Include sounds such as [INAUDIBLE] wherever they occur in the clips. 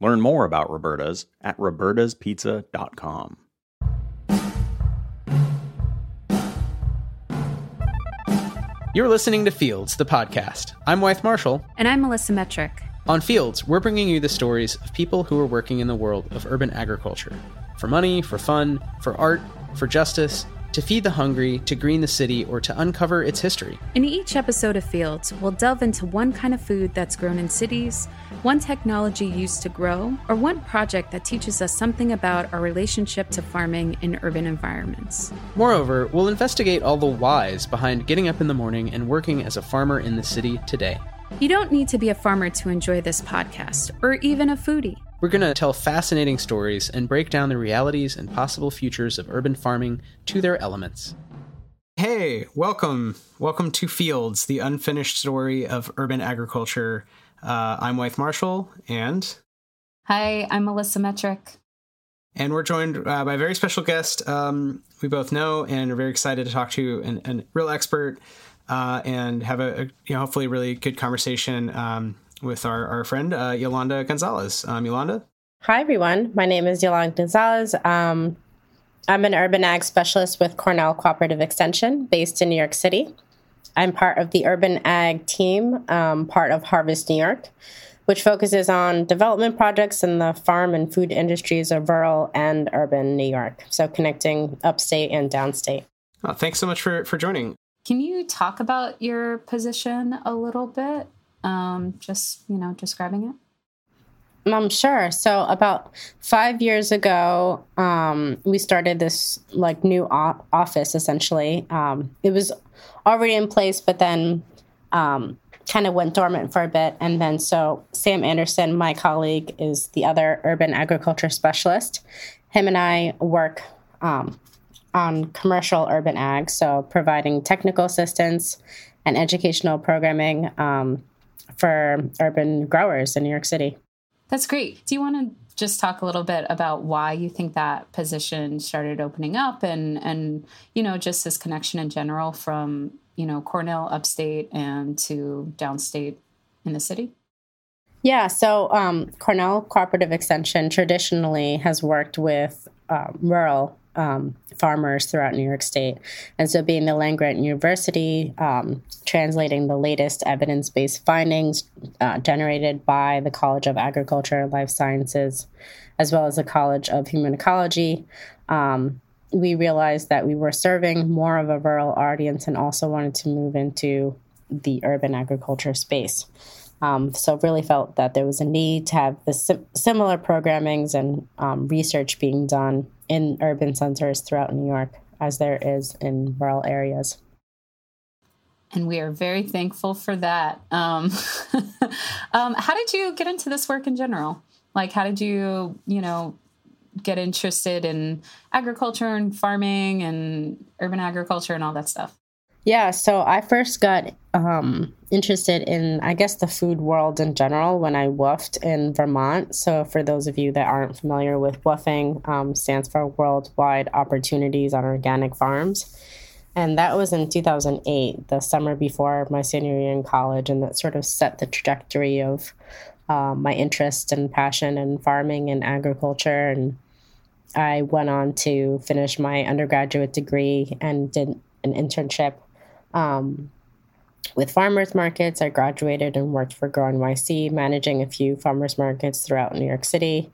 Learn more about Roberta's at robertaspizza.com. You're listening to Fields, the podcast. I'm Wythe Marshall. And I'm Melissa Metrick. On Fields, we're bringing you the stories of people who are working in the world of urban agriculture for money, for fun, for art, for justice, to feed the hungry, to green the city, or to uncover its history. In each episode of Fields, we'll delve into one kind of food that's grown in cities, one technology used to grow, or one project that teaches us something about our relationship to farming in urban environments. Moreover, we'll investigate all the whys behind getting up in the morning and working as a farmer in the city today. You don't need to be a farmer to enjoy this podcast, or even a foodie. We're going to tell fascinating stories and break down the realities and possible futures of urban farming to their elements. Hey, welcome. Welcome to Fields, the unfinished story of urban agriculture. Uh, I'm Wythe Marshall, and. Hi, I'm Melissa Metrick. And we're joined uh, by a very special guest um, we both know and are very excited to talk to an, an real expert uh, and have a, a, you know hopefully really good conversation um, with our, our friend uh, Yolanda Gonzalez. Um, Yolanda? Hi, everyone. My name is Yolanda Gonzalez. Um, I'm an urban ag specialist with Cornell Cooperative Extension based in New York City. I'm part of the urban ag team, um, part of Harvest New York, which focuses on development projects in the farm and food industries of rural and urban New York, so connecting upstate and downstate. Oh, thanks so much for, for joining. Can you talk about your position a little bit? Um, just you know describing it? I'm um, sure. So about five years ago, um, we started this like new o- office. Essentially, um, it was already in place, but then um, kind of went dormant for a bit. And then so Sam Anderson, my colleague, is the other urban agriculture specialist. Him and I work um, on commercial urban ag, so providing technical assistance and educational programming um, for urban growers in New York City. That's great. Do you want to just talk a little bit about why you think that position started opening up and and you know just this connection in general from you know Cornell upstate and to downstate in the city? Yeah, so um, Cornell Cooperative Extension traditionally has worked with uh, rural um, farmers throughout New York State. And so, being the land grant university, um, translating the latest evidence based findings uh, generated by the College of Agriculture and Life Sciences, as well as the College of Human Ecology, um, we realized that we were serving more of a rural audience and also wanted to move into the urban agriculture space. Um, so really felt that there was a need to have the sim- similar programmings and um, research being done in urban centers throughout New York as there is in rural areas. And we are very thankful for that. Um, [LAUGHS] um, how did you get into this work in general? Like, how did you, you know, get interested in agriculture and farming and urban agriculture and all that stuff? Yeah, so I first got um, interested in, I guess, the food world in general when I WWOOFed in Vermont. So, for those of you that aren't familiar with WWOOFing, um, stands for Worldwide Opportunities on Organic Farms. And that was in 2008, the summer before my senior year in college, and that sort of set the trajectory of uh, my interest and passion in farming and agriculture. And I went on to finish my undergraduate degree and did an internship um, with farmers markets. I graduated and worked for Grow NYC, managing a few farmers markets throughout New York City.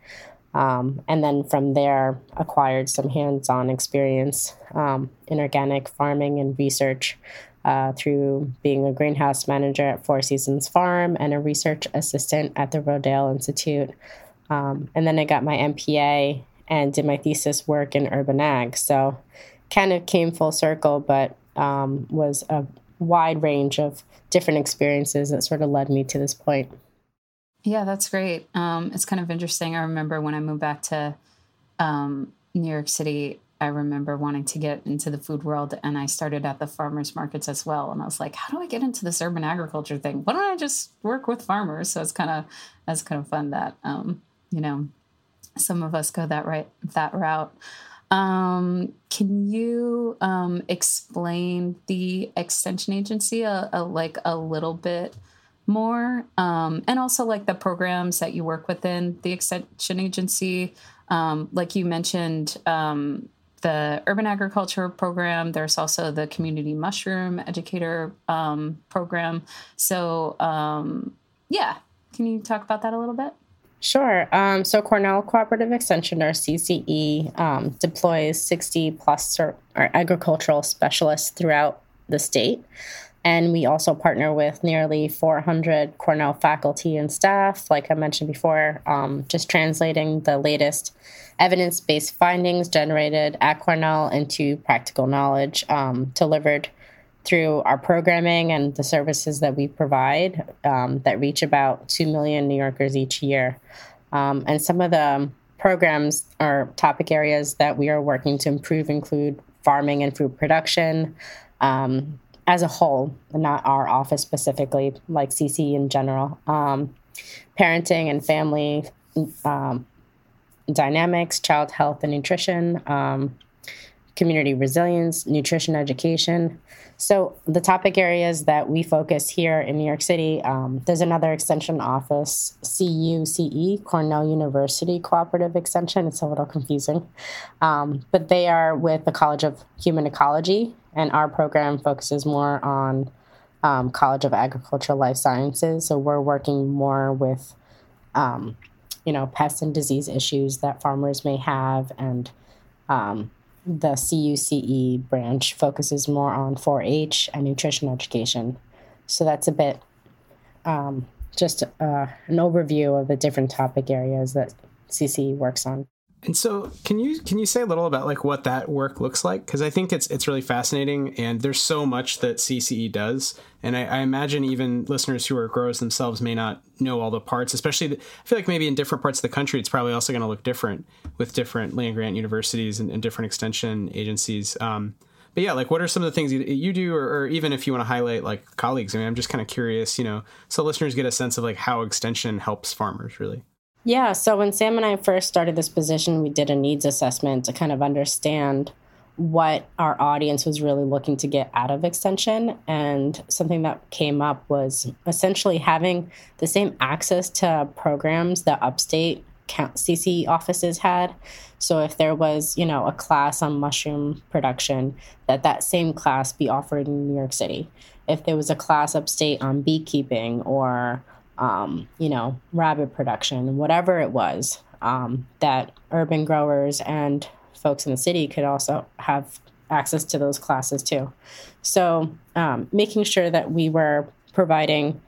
Um, and then from there, acquired some hands on experience um, in organic farming and research uh, through being a greenhouse manager at Four Seasons Farm and a research assistant at the Rodale Institute. Um, and then I got my MPA and did my thesis work in urban ag. So kind of came full circle, but um, was a wide range of different experiences that sort of led me to this point. Yeah, that's great. Um, it's kind of interesting. I remember when I moved back to um, New York City, I remember wanting to get into the food world, and I started at the farmers markets as well. And I was like, "How do I get into this urban agriculture thing? Why don't I just work with farmers?" So it's kind of that's kind of fun that um, you know some of us go that right that route. Um, can you um, explain the extension agency a, a, like a little bit more, um, and also like the programs that you work within the extension agency? Um, like you mentioned, um, the urban agriculture program. There's also the community mushroom educator um, program. So, yeah, can you talk about that a little bit? Sure. Um, so Cornell Cooperative Extension, or CCE, um, deploys 60 plus or agricultural specialists throughout the state. And we also partner with nearly 400 Cornell faculty and staff, like I mentioned before, um, just translating the latest evidence based findings generated at Cornell into practical knowledge um, delivered through our programming and the services that we provide um, that reach about 2 million New Yorkers each year. Um, and some of the programs or topic areas that we are working to improve include farming and food production, um, as a whole, not our office specifically, like CC in general. Um, parenting and family um, dynamics, child health and nutrition, um, community resilience, nutrition education. So, the topic areas that we focus here in New York City, um, there's another extension office, CUCE, Cornell University Cooperative Extension. It's a little confusing, um, but they are with the College of Human Ecology and our program focuses more on um, College of Agricultural Life Sciences. So we're working more with, um, you know, pest and disease issues that farmers may have, and um, the CUCE branch focuses more on 4-H and nutrition education. So that's a bit um, just uh, an overview of the different topic areas that CCE works on. And so, can you can you say a little about like what that work looks like? Because I think it's it's really fascinating, and there's so much that CCE does, and I, I, imagine even listeners who are growers themselves may not know all the parts. Especially, the, I feel like maybe in different parts of the country, it's probably also going to look different with different land grant universities and, and different extension agencies. Um, but yeah, like what are some of the things you, you do, or, or, even if you want to highlight like colleagues? I mean, I'm just kind of curious, you know, so listeners get a sense of like how extension helps farmers, really. Yeah, so when Sam and I first started this position, we did a needs assessment to kind of understand what our audience was really looking to get out of extension. And something that came up was essentially having the same access to programs that upstate CC offices had. So if there was, you know, a class on mushroom production, that that same class be offered in New York City. If there was a class upstate on beekeeping or um, you know, rabbit production, whatever it was, um, that urban growers and folks in the city could also have access to those classes too. So, um, making sure that we were providing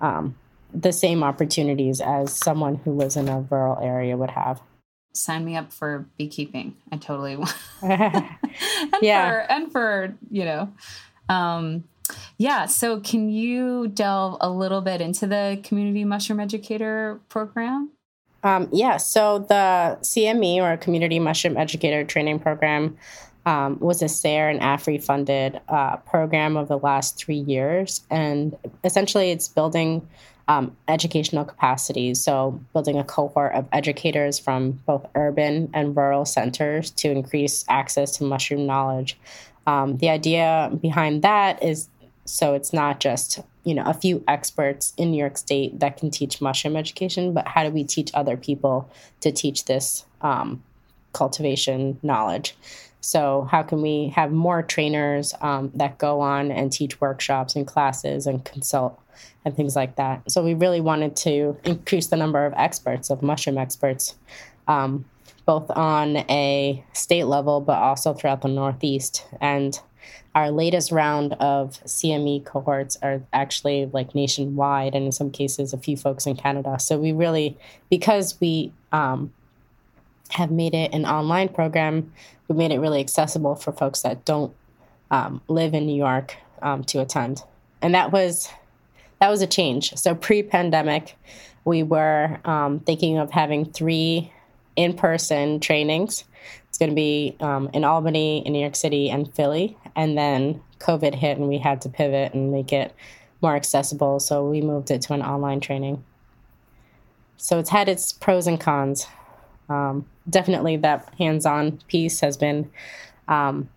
um, the same opportunities as someone who lives in a rural area would have. Sign me up for beekeeping. I totally want. [LAUGHS] [LAUGHS] and yeah. For, and for, you know, um, yeah. So, can you delve a little bit into the Community Mushroom Educator program? Um, yeah. So, the CME or Community Mushroom Educator Training Program um, was a SARE and AFRI funded uh, program of the last three years. And essentially, it's building um, educational capacities. So, building a cohort of educators from both urban and rural centers to increase access to mushroom knowledge Um, the idea behind that is so it's not just you know a few experts in New York State that can teach mushroom education, but how do we teach other people to teach this um, cultivation knowledge? So how can we have more trainers um, that go on and teach workshops and classes and consult and things like that? So we really wanted to increase the number of experts, of mushroom experts, um, both on a state level but also throughout the Northeast and our latest round of CME cohorts are actually like nationwide, and in some cases, a few folks in Canada. So we really, because we um, have made it an online program, we made it really accessible for folks that don't um, live in New York um, to attend, and that was that was a change. So pre-pandemic, we were um, thinking of having three in-person trainings it's going to be um, in Albany, in New York City, and Philly. And then COVID hit, and we had to pivot and make it more accessible. So we moved it to an online training. So it's had its pros and cons. Um, definitely, that hands-on piece has been um,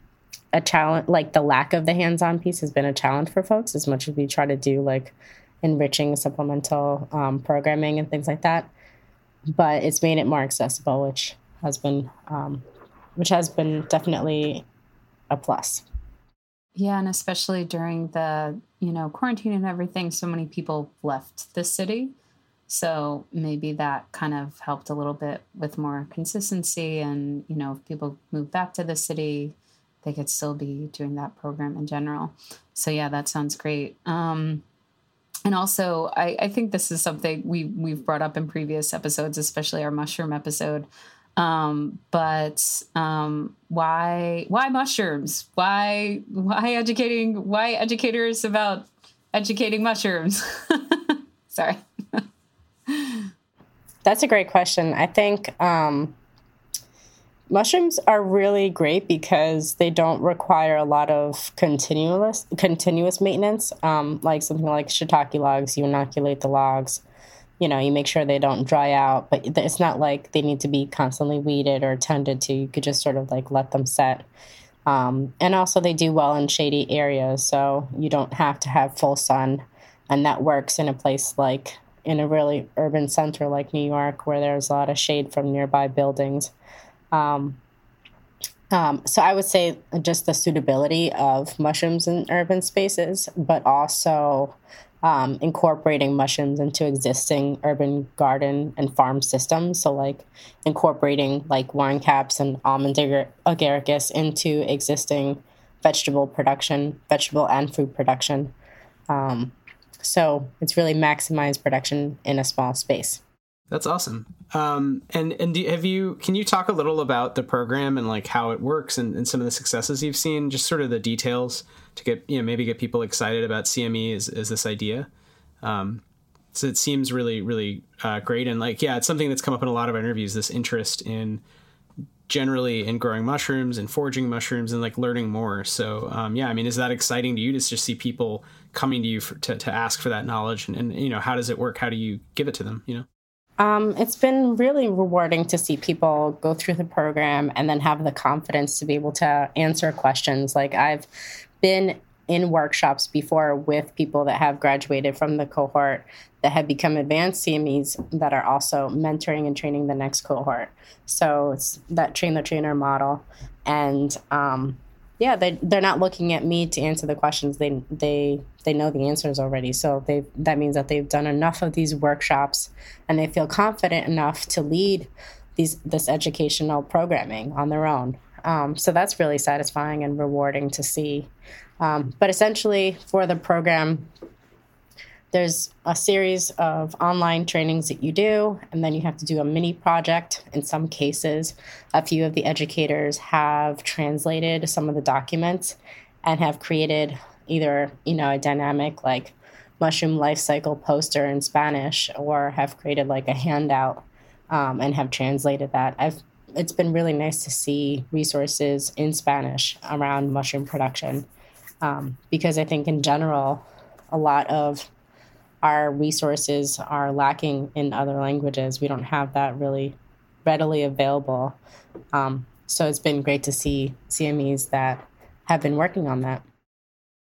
a challenge. Like the lack of the hands-on piece has been a challenge for folks. As much as we try to do like enriching supplemental um, programming and things like that, but it's made it more accessible, which has been um, which has been definitely a plus. Yeah, and especially during the, you know, quarantine and everything, so many people left the city. So maybe that kind of helped a little bit with more consistency and, you know, if people move back to the city, they could still be doing that program in general. So yeah, that sounds great. Um, and also, I, I think this is something we we've brought up in previous episodes, especially our mushroom episode, um, but um, why why mushrooms? Why why educating why educators about educating mushrooms? [LAUGHS] Sorry. [LAUGHS] That's a great question. I think um, mushrooms are really great because they don't require a lot of continuous continuous maintenance. Um, like something like shiitake logs, you inoculate the logs you know, you make sure they don't dry out, but it's not like they need to be constantly weeded or tended to. You could just sort of like let them set. Um, and also, they do well in shady areas, so you don't have to have full sun. And that works in a place like in a really urban center like New York, where there's a lot of shade from nearby buildings. Um, um, so I would say just the suitability of mushrooms in urban spaces, but also um, incorporating mushrooms into existing urban garden and farm systems. So, like incorporating like wine caps and almond agar- agaricus into existing vegetable production, vegetable and food production. Um, so it's really maximized production in a small space. That's awesome. Um, and and do, have you? Can you talk a little about the program and like how it works and, and some of the successes you've seen? Just sort of the details to get you know maybe get people excited about CME as this idea. Um, so it seems really really uh, great and like yeah, it's something that's come up in a lot of interviews. This interest in generally in growing mushrooms and foraging mushrooms and like learning more. So um, yeah, I mean, is that exciting to you to just see people coming to you for, to to ask for that knowledge and, and you know how does it work? How do you give it to them? You know. Um, it's been really rewarding to see people go through the program and then have the confidence to be able to answer questions. Like I've been in workshops before with people that have graduated from the cohort that have become advanced CMEs that are also mentoring and training the next cohort. So it's that train the trainer model. And um, yeah, they they're not looking at me to answer the questions. They they they know the answers already. So they that means that they've done enough of these workshops and they feel confident enough to lead these this educational programming on their own. Um, so that's really satisfying and rewarding to see. Um, but essentially, for the program, there's a series of online trainings that you do, and then you have to do a mini project. In some cases, a few of the educators have translated some of the documents and have created either you know a dynamic like mushroom life cycle poster in Spanish, or have created like a handout um, and have translated that. I've it's been really nice to see resources in Spanish around mushroom production um, because I think in general, a lot of our resources are lacking in other languages. We don't have that really readily available. Um, so it's been great to see CMEs that have been working on that.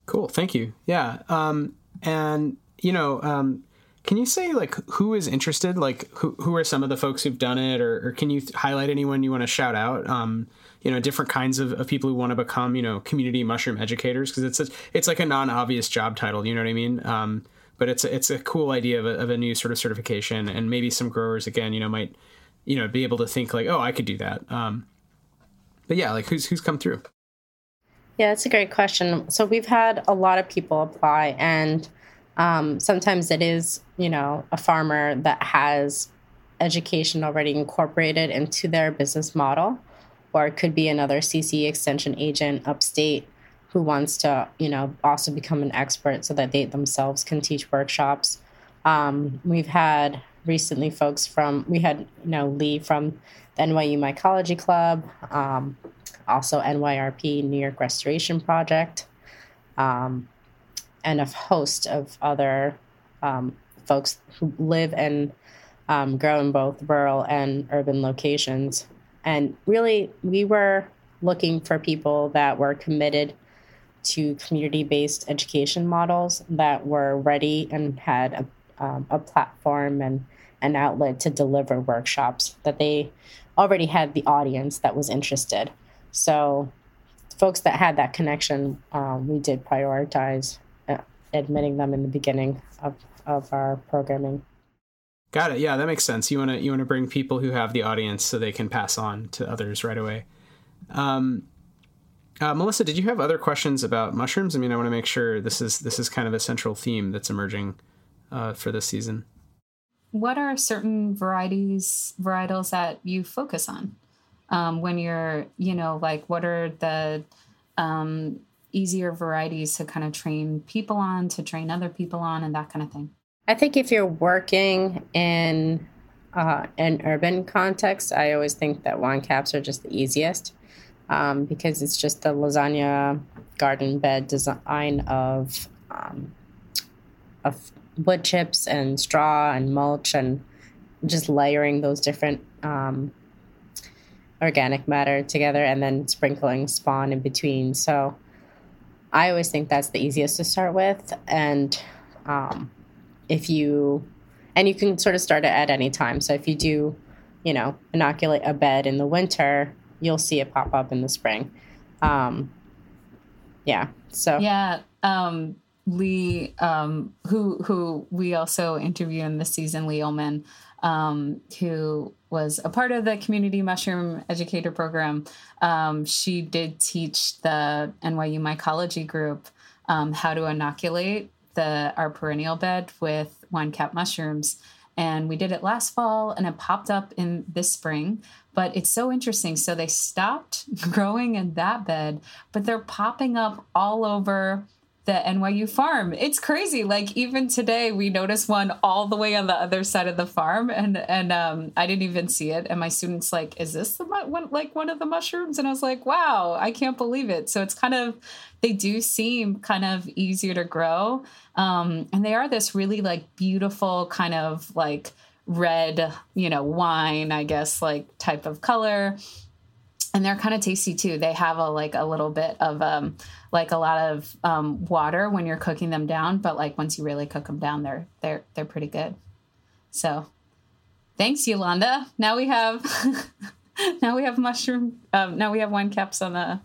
Cool. Thank you. Yeah. Um, and you know, um, can you say like who is interested? Like who who are some of the folks who've done it, or, or can you highlight anyone you want to shout out? Um, you know, different kinds of, of people who want to become you know community mushroom educators because it's a, it's like a non obvious job title. You know what I mean? Um, but it's a, it's a cool idea of a, of a new sort of certification, and maybe some growers again, you know, might you know be able to think like, oh, I could do that. Um, but yeah, like who's who's come through? Yeah, it's a great question. So we've had a lot of people apply, and um, sometimes it is, you know, a farmer that has education already incorporated into their business model, or it could be another CC extension agent upstate who wants to, you know, also become an expert so that they themselves can teach workshops. Um, we've had recently folks from, we had, you know, Lee from the NYU Mycology Club. Um, also NYRP, New York Restoration Project, um, and a host of other um, folks who live and um, grow in both rural and urban locations. And really, we were looking for people that were committed to community based education models that were ready and had a, um, a platform and an outlet to deliver workshops that they already had the audience that was interested. So, folks that had that connection, um, we did prioritize uh, admitting them in the beginning of, of our programming. Got it. Yeah, that makes sense. You want to you want to bring people who have the audience so they can pass on to others right away. Um, uh, Melissa, did you have other questions about mushrooms? I mean, I want to make sure this is this is kind of a central theme that's emerging uh, for this season. What are certain varieties varietals that you focus on? um, when you're, you know, like what are the um, easier varieties to kind of train people on, to train other people on, and that kind of thing? I think if you're working in uh, an urban context, I always think that wine caps are just the easiest um, because it's just the lasagna garden bed design of um, of wood chips and straw and mulch and just layering those different um, organic matter together and then sprinkling spawn in between. So I always think that's the easiest to start with. And um, if you, and you can sort of start it at any time. So if you do, you know, inoculate a bed in the winter, you'll see it pop up in the spring. Um, yeah. So, yeah. Um, Lee, um, who who we also interview in the season, Lee Ullman, um, who was a part of the community mushroom educator program. Um, she did teach the NYU mycology group um, how to inoculate the our perennial bed with wine cap mushrooms. And we did it last fall and it popped up in this spring. But it's so interesting. So they stopped [LAUGHS] growing in that bed, but they're popping up all over the NYU farm. It's crazy. Like even today, we noticed one all the way on the other side of the farm, and and um, I didn't even see it. And my students like, "Is this the one like one of the mushrooms?" And I was like, "Wow, I can't believe it." So it's kind of they do seem kind of easier to grow, um, and they are this really like beautiful kind of like red, you know, wine, I guess, like type of color and they're kind of tasty too. They have a like a little bit of um like a lot of um water when you're cooking them down, but like once you really cook them down, they're they're they're pretty good. So, thanks Yolanda. Now we have [LAUGHS] now we have mushroom um now we have wine caps on the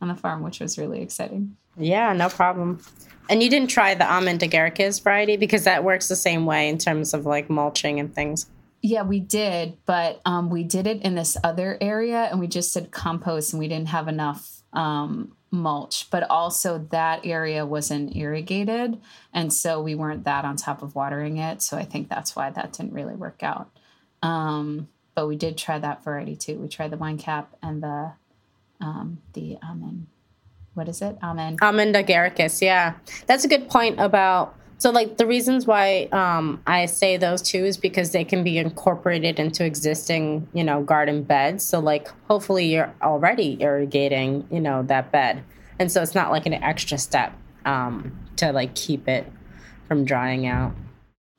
on the farm, which was really exciting. Yeah, no problem. And you didn't try the almond agaricus variety because that works the same way in terms of like mulching and things. Yeah, we did, but um, we did it in this other area and we just did compost and we didn't have enough um, mulch. But also, that area wasn't irrigated. And so we weren't that on top of watering it. So I think that's why that didn't really work out. Um, but we did try that variety too. We tried the wine cap and the um, the almond. What is it? Almond. Almond agaricus. Yeah, that's a good point about so, like the reasons why um, I say those two is because they can be incorporated into existing, you know, garden beds. So, like, hopefully, you're already irrigating, you know, that bed, and so it's not like an extra step um, to like keep it from drying out.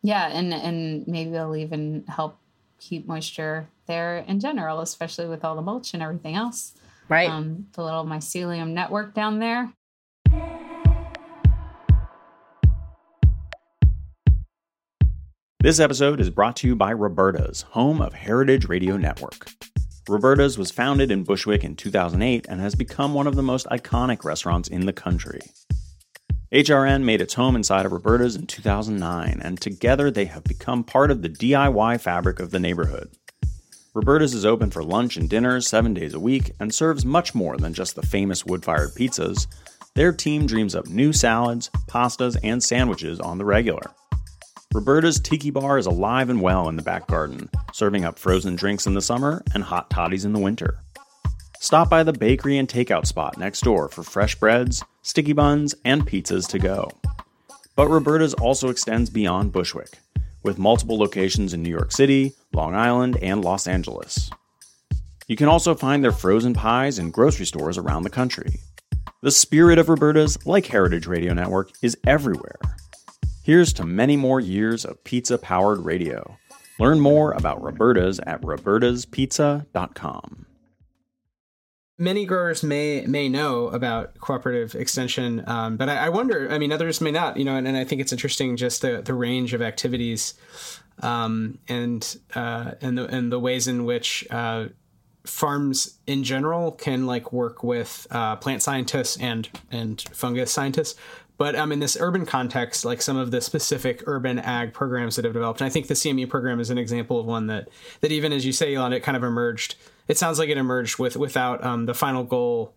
Yeah, and and maybe it'll even help keep moisture there in general, especially with all the mulch and everything else. Right. Um, the little mycelium network down there. This episode is brought to you by Roberta's, home of Heritage Radio Network. Roberta's was founded in Bushwick in 2008 and has become one of the most iconic restaurants in the country. HRN made its home inside of Roberta's in 2009, and together they have become part of the DIY fabric of the neighborhood. Roberta's is open for lunch and dinner seven days a week and serves much more than just the famous wood fired pizzas. Their team dreams up new salads, pastas, and sandwiches on the regular. Roberta's Tiki Bar is alive and well in the back garden, serving up frozen drinks in the summer and hot toddies in the winter. Stop by the bakery and takeout spot next door for fresh breads, sticky buns, and pizzas to go. But Roberta's also extends beyond Bushwick, with multiple locations in New York City, Long Island, and Los Angeles. You can also find their frozen pies in grocery stores around the country. The spirit of Roberta's, like Heritage Radio Network, is everywhere Here's to many more years of pizza powered radio. Learn more about Roberta's at robertaspizza.com. Many growers may may know about cooperative extension, um, but I, I, wonder. I mean, others may not. You know, and, and I think it's interesting just the, the range of activities um, and uh, and the and the ways in which uh, farms in general can like work with uh, plant scientists and and fungus scientists but um, in this urban context, like some of the specific urban ag programs that have developed, and I think the CME program is an example of one that that even as you say, Elon, it kind of emerged. It sounds like it emerged with without um, the final goal.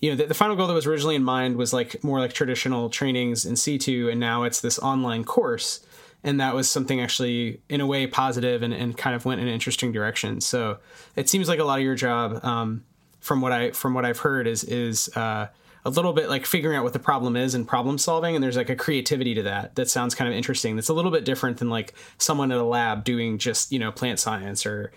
You know, the, the, final goal that was originally in mind was like more like traditional trainings in situ, and now it's this online course. And that was something actually, in a way, positive and, and kind of went in an interesting direction. So it seems like a lot of your job, um, from what I from what I've heard, is is uh, a little bit like figuring out what the problem is and problem solving and there's like a creativity to that that sounds kind of interesting. That's a little bit different than like someone at a lab doing just you know plant science or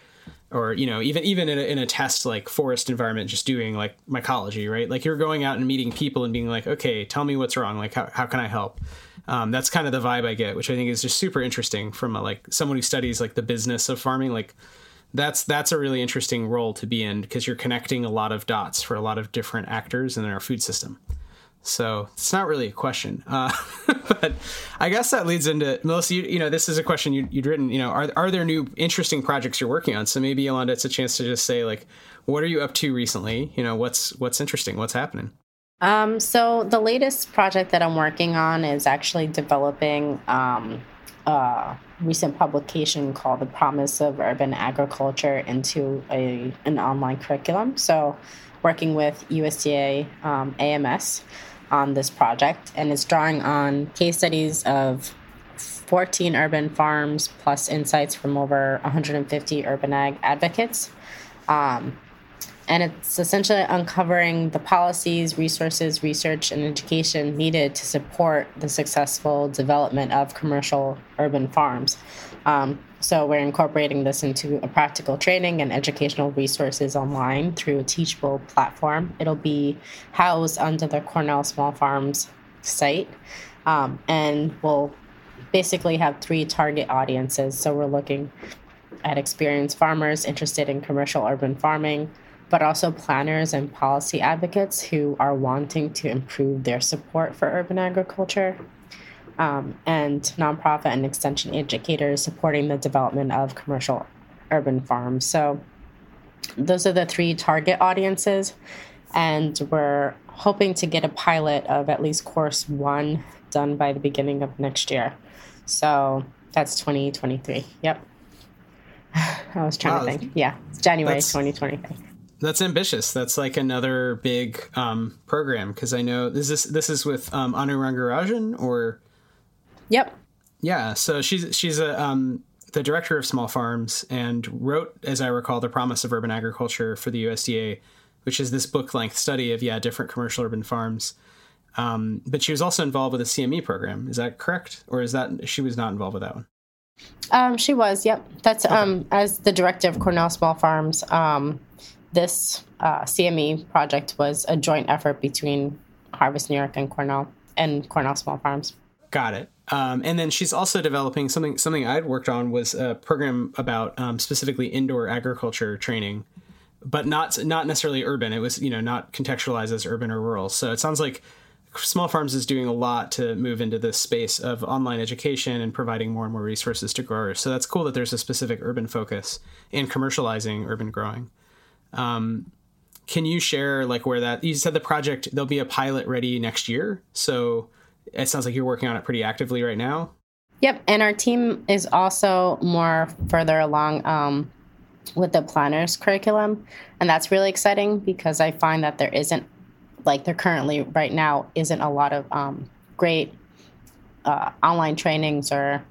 or you know even even in a, in a test like forest environment just doing like mycology right? Like you're going out and meeting people and being like okay tell me what's wrong. Like how, how can i help? Um, that's kind of the vibe i get which i think is just super interesting from a, like someone who studies like the business of farming. Like that's that's a really interesting role to be in because you're connecting a lot of dots for a lot of different actors in our food system. So it's not really a question, uh, [LAUGHS] but I guess that leads into Melissa. You, you know, this is a question you, would written. You know, are are there new interesting projects you're working on? So maybe Yolanda, it's a chance to just say like, what are you up to recently? You know, what's what's interesting, what's happening. Um, so the latest project that I'm working on is actually developing um, uh, recent publication called The Promise of Urban Agriculture into a, an online curriculum. So, working with USDA um, AMS on this project, and it's drawing on case studies of 14 urban farms plus insights from over 150 urban ag advocates. Um, and it's essentially uncovering the policies, resources, research, and education needed to support the successful development of commercial urban farms. Um, so we're incorporating this into a practical training and educational resources online through a teachable platform. It'll be housed under the Cornell Small Farms site, um, and we'll basically have three target audiences. So we're looking at experienced farmers interested in commercial urban farming, but also planners and policy advocates who are wanting to improve their support for urban agriculture, um, and nonprofit and extension educators supporting the development of commercial urban farms. So, those are the three target audiences, and we're hoping to get a pilot of at least course one done by the beginning of next year. So, that's 2023. Yep. [LAUGHS] I was trying wow, to think. Yeah, it's January 2023. That's ambitious. That's like another big um, program because I know is this this is with um, Anu Rangarajan or. Yep. Yeah, so she's she's a um, the director of small farms and wrote, as I recall, the Promise of Urban Agriculture for the USDA, which is this book length study of yeah different commercial urban farms. Um, but she was also involved with the CME program. Is that correct, or is that she was not involved with that one? Um, she was. Yep. That's okay. um, as the director of Cornell Small Farms. This uh, CME project was a joint effort between Harvest New York and Cornell and Cornell Small Farms. Got it. Um, and then she's also developing something. Something I'd worked on was a program about um, specifically indoor agriculture training. but not not necessarily urban. It was you know not contextualized as urban or rural. So it sounds like Small Farms is doing a lot to move into this space of online education and providing more and more resources to growers. So that's cool that there's a specific urban focus in commercializing urban growing. Um, can you share like where that you said the project there'll be a pilot ready next year. So it sounds like you're working on it pretty actively right now. Yep and our team is also more further along um, with the planners curriculum and that's really exciting because i find that there isn't like there currently right now isn't a lot of um, great uh, online trainings or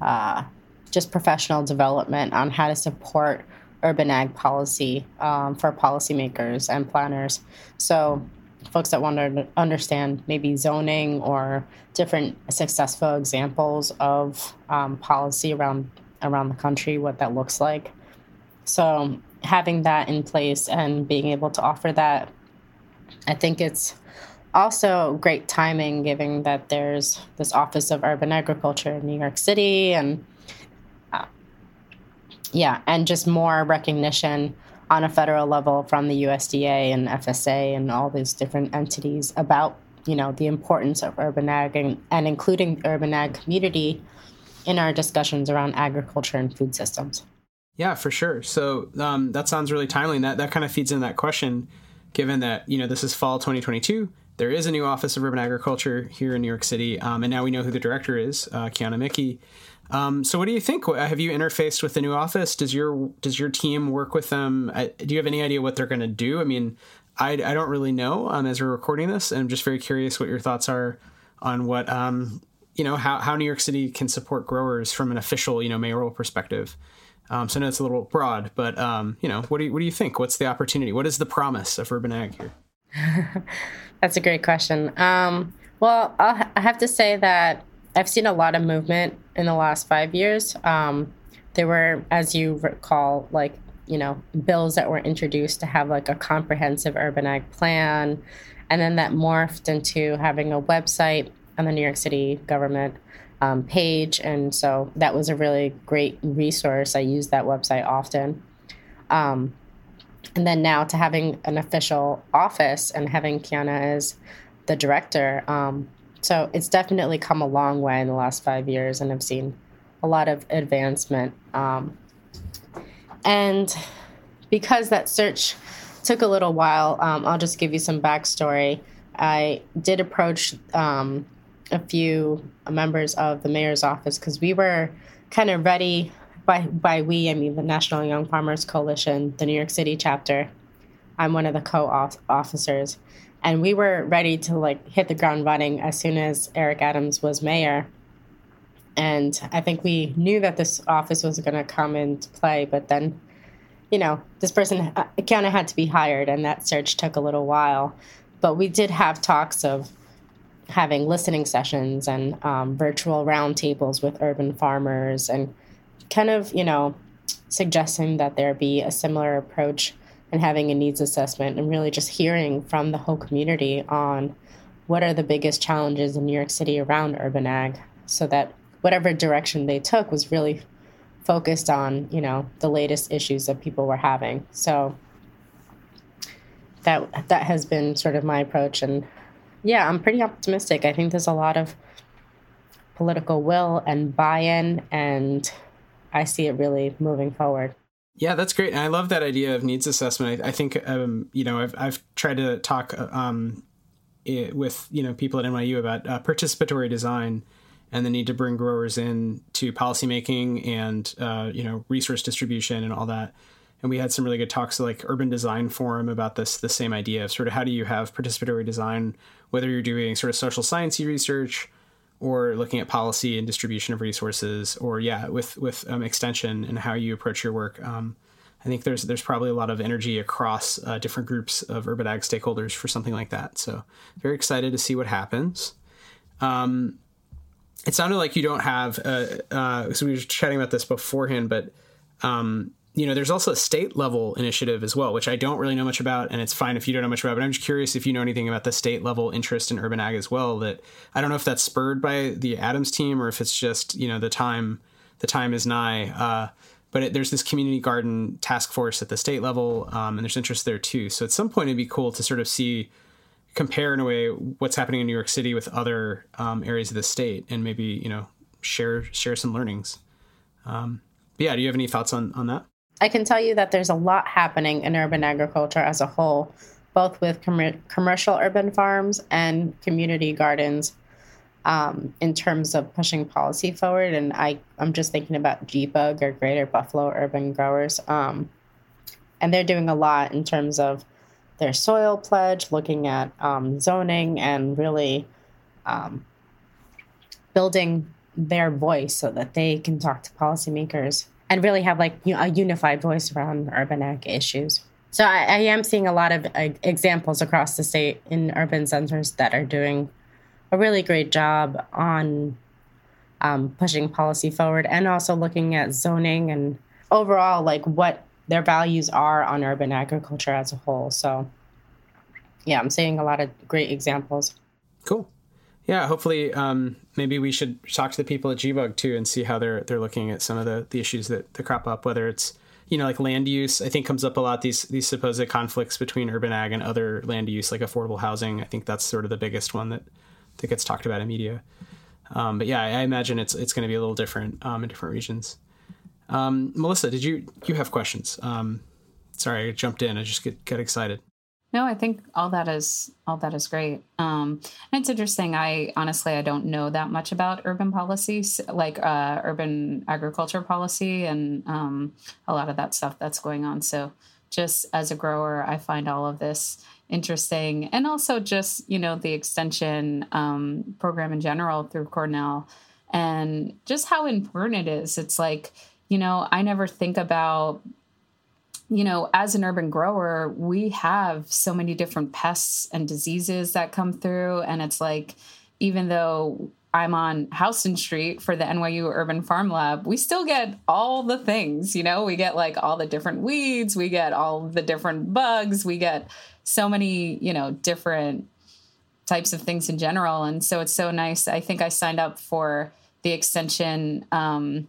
uh, just professional development on how to support urban ag policy um, for policymakers and planners. So, folks that want to understand maybe zoning or different successful examples of um, policy around around the country, what that looks like. So, having that in place and being able to offer that, I think it's also great timing, given that there's this Office of Urban Agriculture in New York City and yeah, and just more recognition on a federal level from the USDA and FSA and all these different entities about you know the importance of urban ag and, and including the urban ag community in our discussions around agriculture and food systems. Yeah, for sure. So um, that sounds really timely, and that that kind of feeds in that question. Given that you know this is fall 2022, there is a new Office of Urban Agriculture here in New York City, um, and now we know who the director is, uh, Qiana Mickie. Um, so, what do you think? Have you interfaced with the new office? Does your does your team work with them? do you have any idea what they're going to do? I mean, I, I don't really know um, as we're recording this, and I'm just very curious what your thoughts are on what um, you know how, how New York City can support growers from an official you know mayoral perspective. Um, so I know it's a little broad, but um, you know, what do you, what do you think? What's the opportunity? What is the promise of urban ag here? [LAUGHS] That's a great question. Um, well, I'll, I have to say that I've seen a lot of movement in the last five years. Um, there were, as you recall, like you know, bills that were introduced to have like a comprehensive urban ag plan, and then that morphed into having a website on the New York City government um, page, and so that was a really great resource. I use that website often. Um, and then now to having an official office and having Qiana as the director, um, so it's definitely come a long way in the last five years, and I've seen a lot of advancement. Um, and because that search took a little while, um, I'll just give you some backstory. I did approach um, a few members of the mayor's office because we were kind of ready. By by we, I mean the National Young Farmers Coalition, the New York City chapter. I'm one of the co-officers, and we were ready to like hit the ground running as soon as Eric Adams was mayor. And I think we knew that this office was going to come into play, but then, you know, this person uh, kind of had to be hired, and that search took a little while. But we did have talks of having listening sessions and um, virtual roundtables with urban farmers, and kind of, you know, suggesting that there be a similar approach and having a needs assessment and really just hearing from the whole community on what are the biggest challenges in New York City around urban ag so that whatever direction they took was really focused on, you know, the latest issues that people were having. So that that has been sort of my approach and yeah, I'm pretty optimistic. I think there's a lot of political will and buy-in and I see it really moving forward. Yeah, that's great. And I love that idea of needs assessment. I, I think, um, you know, I've, I've tried to talk um, it, with, you know, people at NYU about uh, participatory design and the need to bring growers in to policymaking and, uh, you know, resource distribution and all that. And we had some really good talks like Urban Design Forum about this, the same idea of sort of how do you have participatory design, whether you're doing sort of social sciencey research or looking at policy and distribution of resources, or yeah, with with um, extension and how you approach your work. Um, I think there's there's probably a lot of energy across uh, different groups of urban ag stakeholders for something like that. So very excited to see what happens. Um, it sounded like you don't have. Uh, uh, so we were chatting about this beforehand, but um, you know, there's also a state level initiative as well, which I don't really know much about, and it's fine if you don't know much about. But I'm just curious if you know anything about the state level interest in urban ag as well. That I don't know if that's spurred by the Adams team or if it's just you know the time the time is nigh. Uh, but it, there's this community garden task force at the state level, um, and there's interest there too. So at some point, it'd be cool to sort of see, compare in a way what's happening in New York City with other um, areas of the state, and maybe you know share share some learnings. Um, yeah, do you have any thoughts on on that? I can tell you that there's a lot happening in urban agriculture as a whole, both with com- commercial urban farms and community gardens um, in terms of pushing policy forward. And I, I'm just thinking about GBUG or Greater Buffalo Urban Growers. Um, and they're doing a lot in terms of their soil pledge, looking at um, zoning, and really um, building their voice so that they can talk to policymakers and really have like you know, a unified voice around urban ag issues. So I, I am seeing a lot of uh, examples across the state in urban centers that are doing a really great job on um, pushing policy forward and also looking at zoning and overall like what their values are on urban agriculture as a whole. So yeah, I'm seeing a lot of great examples. Cool. Yeah, hopefully, um, maybe we should talk to the people at GBUG too and see how they're they're looking at some of the, the issues that, that crop up. Whether it's you know like land use, I think comes up a lot. These these supposed conflicts between urban ag and other land use, like affordable housing. I think that's sort of the biggest one that that gets talked about in media. Um, but yeah, I, imagine it's it's going to be a little different um, in different regions. Um, Melissa, did you you have questions? Um, sorry, I jumped in. I just get get excited. No, I think all that is all that is great. Um, it's interesting. I honestly I don't know that much about urban policies, like uh, urban agriculture policy, and um, a lot of that stuff that's going on. So, just as a grower, I find all of this interesting, and also just you know the extension um, program in general through Cornell, and just how important it is. It's like you know I never think about you know, as an urban grower, we have so many different pests and diseases that come through. And it's like, even though I'm on Houston Street for the NYU Urban Farm Lab, we still get all the things, you know, we get like all the different weeds, we get all the different bugs, we get so many, you know, different types of things in general. And so it's so nice. I think I signed up for the extension um,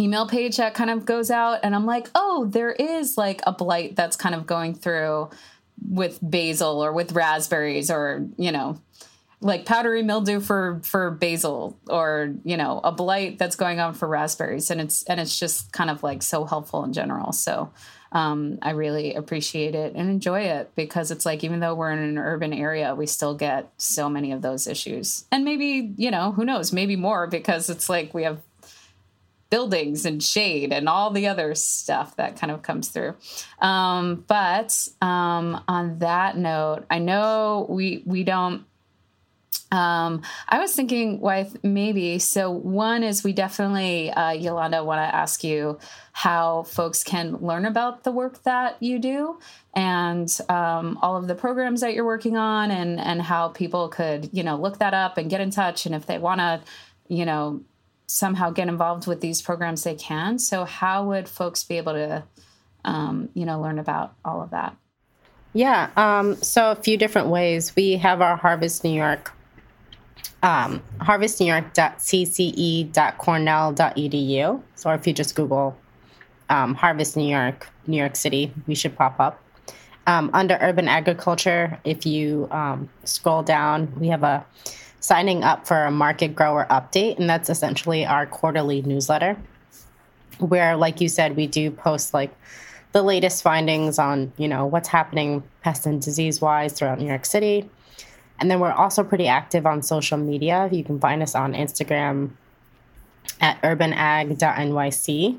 email page that kind of goes out and I'm like, "Oh, there is like a blight that's kind of going through with basil or with raspberries or, you know, like powdery mildew for for basil or, you know, a blight that's going on for raspberries and it's and it's just kind of like so helpful in general. So, um, I really appreciate it and enjoy it because it's like even though we're in an urban area, we still get so many of those issues. And maybe, you know, who knows, maybe more because it's like we have buildings and shade and all the other stuff that kind of comes through. Um, but um, on that note, I know we we don't. Um, I was thinking with maybe so one is we definitely uh, Yolanda want to ask you how folks can learn about the work that you do and um, all of the programs that you're working on and and how people could you know look that up and get in touch and if they want to you know somehow get involved with these programs they can. So how would folks be able to um, you know learn about all of that? Yeah um, so a few different ways. We have our harvest new york um, harvestnewyork.cce.cornell.edu so if you just google um, harvest new york new york city we should pop up. Um, under urban agriculture if you um, scroll down we have a signing up for a market grower update, and that's essentially our quarterly newsletter, where, like you said, we do post like the latest findings on you know what's happening pest and disease wise throughout New York City. And then we're also pretty active on social media. You can find us on Instagram at urbanag.nyc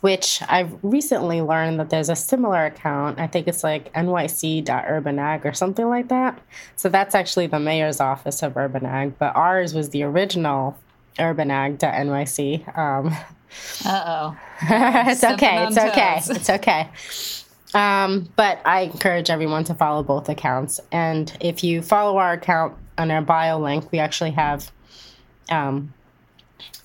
which I've recently learned that there's a similar account. I think it's like nyc.urbanag or something like that. So that's actually the mayor's office of Urban Ag, but ours was the original urbanag.nyc. Um, uh oh. [LAUGHS] it's okay. It's okay. It's okay. Um, but I encourage everyone to follow both accounts. And if you follow our account on our bio link, we actually have um,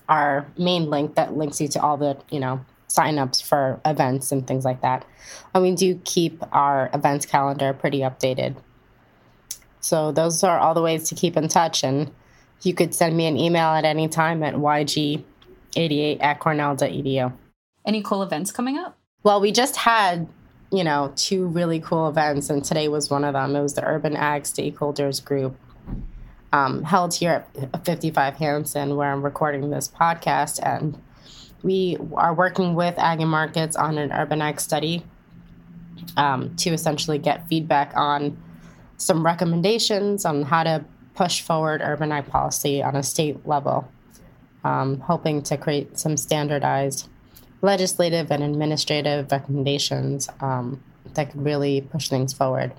our main link that links you to all the, you know, signups for events and things like that. And we do keep our events calendar pretty updated. So those are all the ways to keep in touch. And you could send me an email at any time at yg88 at cornell.edu. Any cool events coming up? Well, we just had, you know, two really cool events, and today was one of them. It was the Urban Ag Stakeholders Group um, held here at 55 Hanson, where I'm recording this podcast. And we are working with Ag and Markets on an urban ag study um, to essentially get feedback on some recommendations on how to push forward urban ag policy on a state level, um, hoping to create some standardized legislative and administrative recommendations um, that could really push things forward.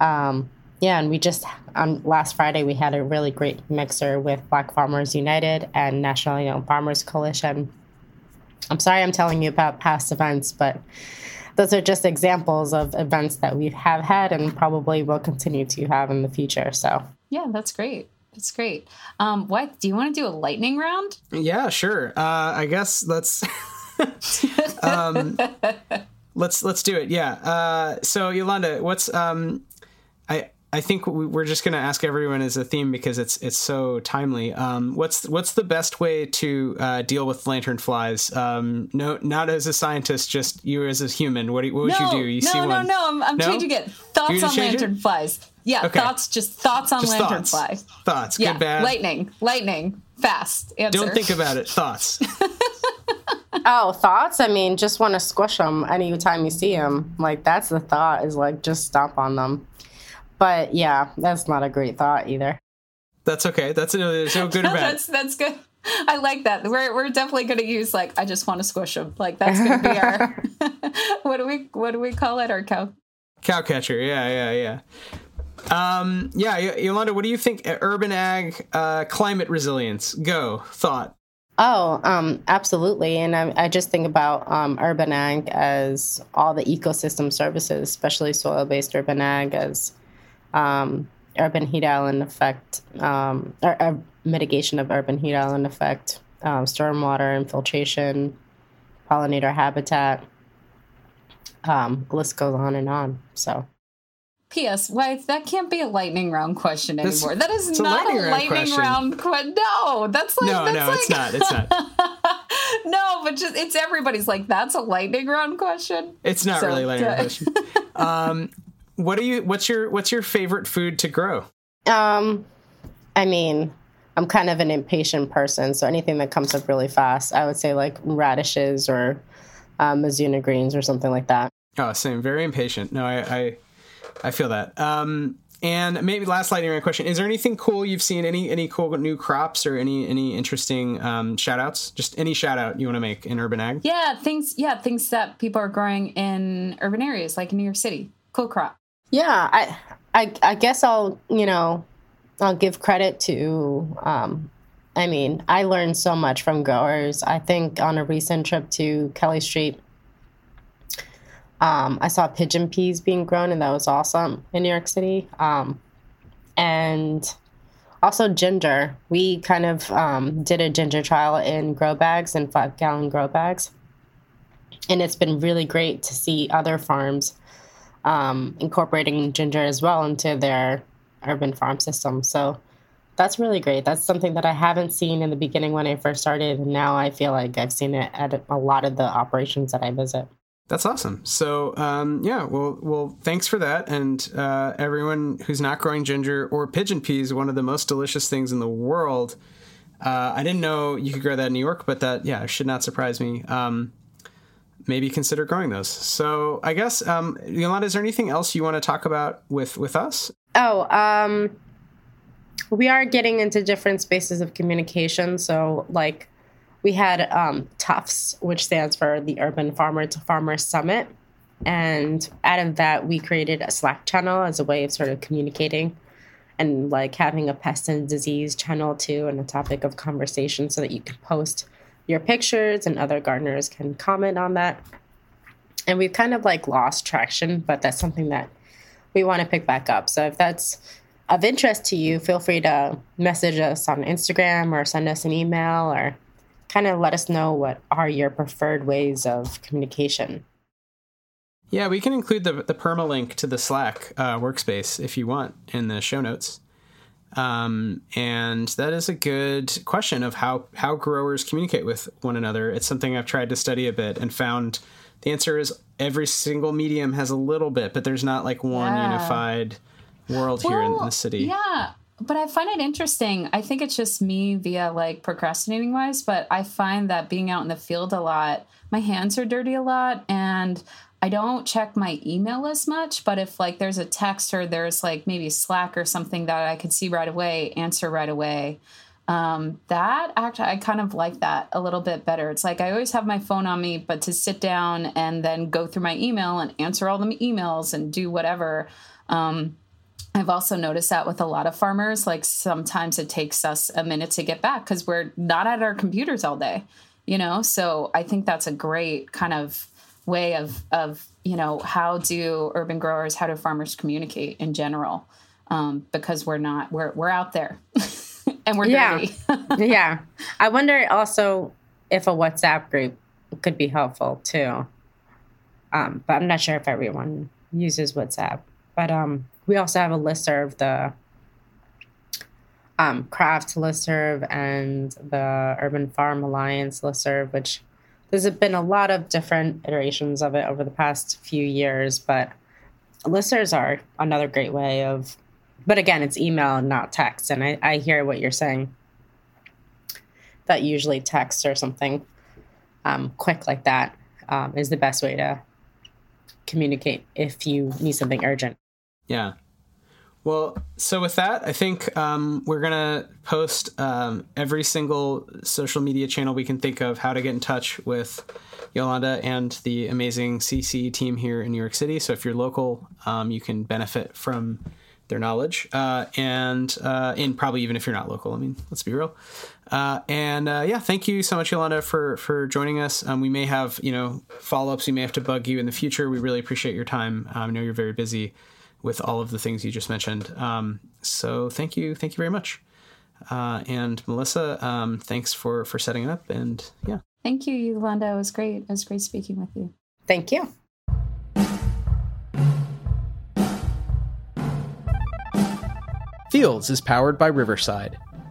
Um, yeah, and we just on last Friday we had a really great mixer with Black Farmers United and National Young Farmers Coalition. I'm sorry I'm telling you about past events, but those are just examples of events that we have had and probably will continue to have in the future. So yeah, that's great. That's great. Um, what do you want to do a lightning round? Yeah, sure. Uh, I guess let's [LAUGHS] um, let's let's do it. Yeah. Uh, so Yolanda, what's um, I I think we're just going to ask everyone as a theme because it's it's so timely. Um, what's what's the best way to uh, deal with lanternflies? Um, no, not as a scientist, just you as a human. What, do, what would no, you do? You no, see no, one? No, I'm, I'm no? changing it. Thoughts on lantern flies. Yeah, okay. thoughts. Just thoughts on lantern flies. Thoughts. Yeah, good, bad. Lightning. Lightning. Fast. Answer. Don't think about it. Thoughts. [LAUGHS] oh, thoughts. I mean, just want to squish them anytime you see them. Like that's the thought. Is like just stomp on them. But yeah, that's not a great thought either. That's okay. That's no, there's no [LAUGHS] good or bad. that's that's good. I like that. We're we're definitely going to use like I just want to squish them. Like that's going to be our [LAUGHS] what do we what do we call it? Our cow cow catcher. Yeah, yeah, yeah. Um, yeah, Yolanda, what do you think? Uh, urban ag, uh, climate resilience. Go thought. Oh, um, absolutely. And I, I, just think about um, urban ag as all the ecosystem services, especially soil based urban ag, as um, urban heat island effect, um, or, or, mitigation of urban heat island effect, um, stormwater infiltration, pollinator habitat. Um, list goes on and on. So. P.S. Why that can't be a lightning round question anymore. This, that is not a lightning, a lightning round question. No, that's like no, that's no, like, it's not. It's not. [LAUGHS] no, but just it's everybody's like that's a lightning round question. It's not so, really a lightning round question. Um, what are you what's your what's your favorite food to grow? Um I mean, I'm kind of an impatient person, so anything that comes up really fast, I would say like radishes or um, Mizuna greens or something like that. Oh, same. Very impatient. No, I I, I feel that. Um, and maybe last lightning round question: Is there anything cool you've seen? Any any cool new crops or any any interesting um, shout outs? Just any shout out you want to make in urban ag? Yeah, things. Yeah, things that people are growing in urban areas like in New York City. Cool crop. Yeah, I, I, I guess I'll, you know, I'll give credit to. Um, I mean, I learned so much from growers. I think on a recent trip to Kelly Street, um, I saw pigeon peas being grown, and that was awesome in New York City. Um, and also ginger. We kind of um, did a ginger trial in grow bags and five gallon grow bags. And it's been really great to see other farms um, incorporating ginger as well into their urban farm system. So that's really great. That's something that I haven't seen in the beginning when I first started, and now I feel like I've seen it at a lot of the operations that I visit. That's awesome. So, um, yeah, well, well, thanks for that. And uh, everyone who's not growing ginger or pigeon peas, one of the most delicious things in the world. Uh, I didn't know you could grow that in New York, but that, yeah, should not surprise me. Um, maybe consider growing those. So I guess, um, Yolanda, is there anything else you want to talk about with with us? Oh, um, we are getting into different spaces of communication. So like we had um, Tufts, which stands for the Urban Farmer to Farmer Summit. And out of that, we created a Slack channel as a way of sort of communicating and like having a pest and disease channel too, and a topic of conversation so that you can post your pictures and other gardeners can comment on that. And we've kind of like lost traction, but that's something that we want to pick back up. So if that's of interest to you, feel free to message us on Instagram or send us an email or kind of let us know what are your preferred ways of communication. Yeah, we can include the the permalink to the Slack uh, workspace if you want in the show notes. Um, and that is a good question of how how growers communicate with one another. It's something I've tried to study a bit and found the answer is every single medium has a little bit, but there's not like one yeah. unified world well, here in, in the city. Yeah, but I find it interesting. I think it's just me via like procrastinating wise, but I find that being out in the field a lot, my hands are dirty a lot and I don't check my email as much, but if like there's a text or there's like maybe Slack or something that I could see right away, answer right away. Um, that actually, I kind of like that a little bit better. It's like I always have my phone on me, but to sit down and then go through my email and answer all the emails and do whatever. Um, I've also noticed that with a lot of farmers, like sometimes it takes us a minute to get back because we're not at our computers all day, you know? So I think that's a great kind of way of of you know how do urban growers how do farmers communicate in general? Um, because we're not we're we're out there [LAUGHS] and we're yeah. [LAUGHS] yeah. I wonder also if a whatsapp group could be helpful too. Um, but i'm not sure if everyone uses whatsapp. But um, we also have a listserv the um, craft listserv and the urban farm alliance listserv which there's been a lot of different iterations of it over the past few years, but listservs are another great way of, but again, it's email, not text. And I, I hear what you're saying. That usually text or something um, quick like that um, is the best way to communicate if you need something urgent. Yeah. Well, so with that, I think um, we're gonna post um, every single social media channel we can think of how to get in touch with Yolanda and the amazing CC team here in New York City. So if you're local, um, you can benefit from their knowledge, uh, and uh, and probably even if you're not local. I mean, let's be real. Uh, and uh, yeah, thank you so much, Yolanda, for for joining us. Um, we may have you know follow ups. We may have to bug you in the future. We really appreciate your time. Um, I know you're very busy with all of the things you just mentioned. Um, so thank you, thank you very much. Uh, and Melissa, um, thanks for for setting it up. And yeah, thank you, Yolanda. It was great. It was great speaking with you. Thank you. Fields is powered by Riverside